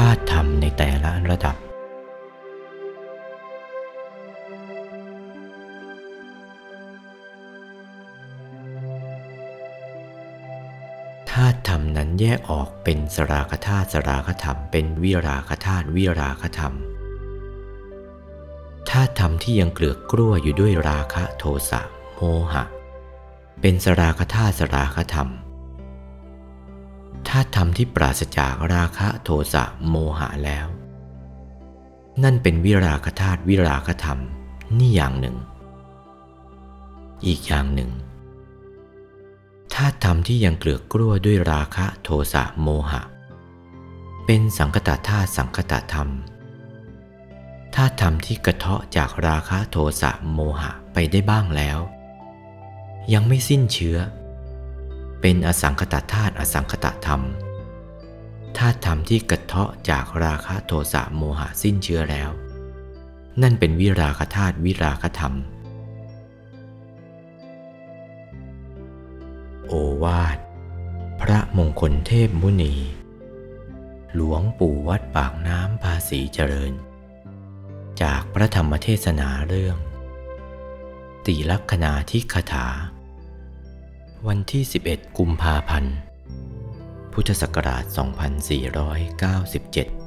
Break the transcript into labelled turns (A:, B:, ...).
A: ธาตุธรรมในแต่ละระดับ ธาตุธรรมนั้นแยกออกเป็นสรากธาตุสรากธรรม เป็นวิราคธาตุวิราคธรรม ธาตุธรรมที่ยังเกลือกกลั้วอยู่ด้วยราคะโทสะโมหะ เป็นสรากธาตุสรากธรรม ธาตุธรรมที่ปราศจากราคะโทสะโมหะแล้ว นั่นเป็นวิราคธาตุวิราคธรรมนี่อย่างหนึ่ง อีกอย่างหนึ่งธาตุธรรมที่ยังเกลือกกลั้วด้วยราคะโทสะโมหะ เป็นสังคตธาตุสังคตธรรมธาตุธรรมที่กระเทาะจากราคะโทสะโมหะไปได้บ้างแล้ว ยังไม่สิ้นเชื้อ เป็นอสังคตธาตุอสังคตธรรมธาตุธรรมที่กระเทาะจากราคะโทสะโมหะสิ้นเชื้อแล้ว นั่นเป็นวิราคธาตุวิราคธรรม โอวาท พระมงคลเทพมุนี หลวงปู่วัดปากน้ำภาษีเจริญ จากพระธรรมเทศนาเรื่อง ตีลักษณาทิคถา วันที่ 11 กุมภาพันธ์ พุทธศักราช 2497